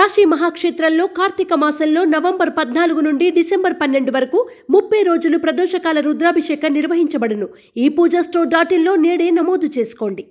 కాశీ మహాక్షేత్రంలో కార్తీక మాసంలో నవంబర్ పద్నాలుగు నుండి డిసెంబర్ పన్నెండు వరకు ముప్పై రోజులు ప్రదోషకాల రుద్రాభిషేకం నిర్వహించబడును. ఈ పూజా స్టోర్ డాట్ ఇన్లో నేడే నమోదు చేసుకోండి.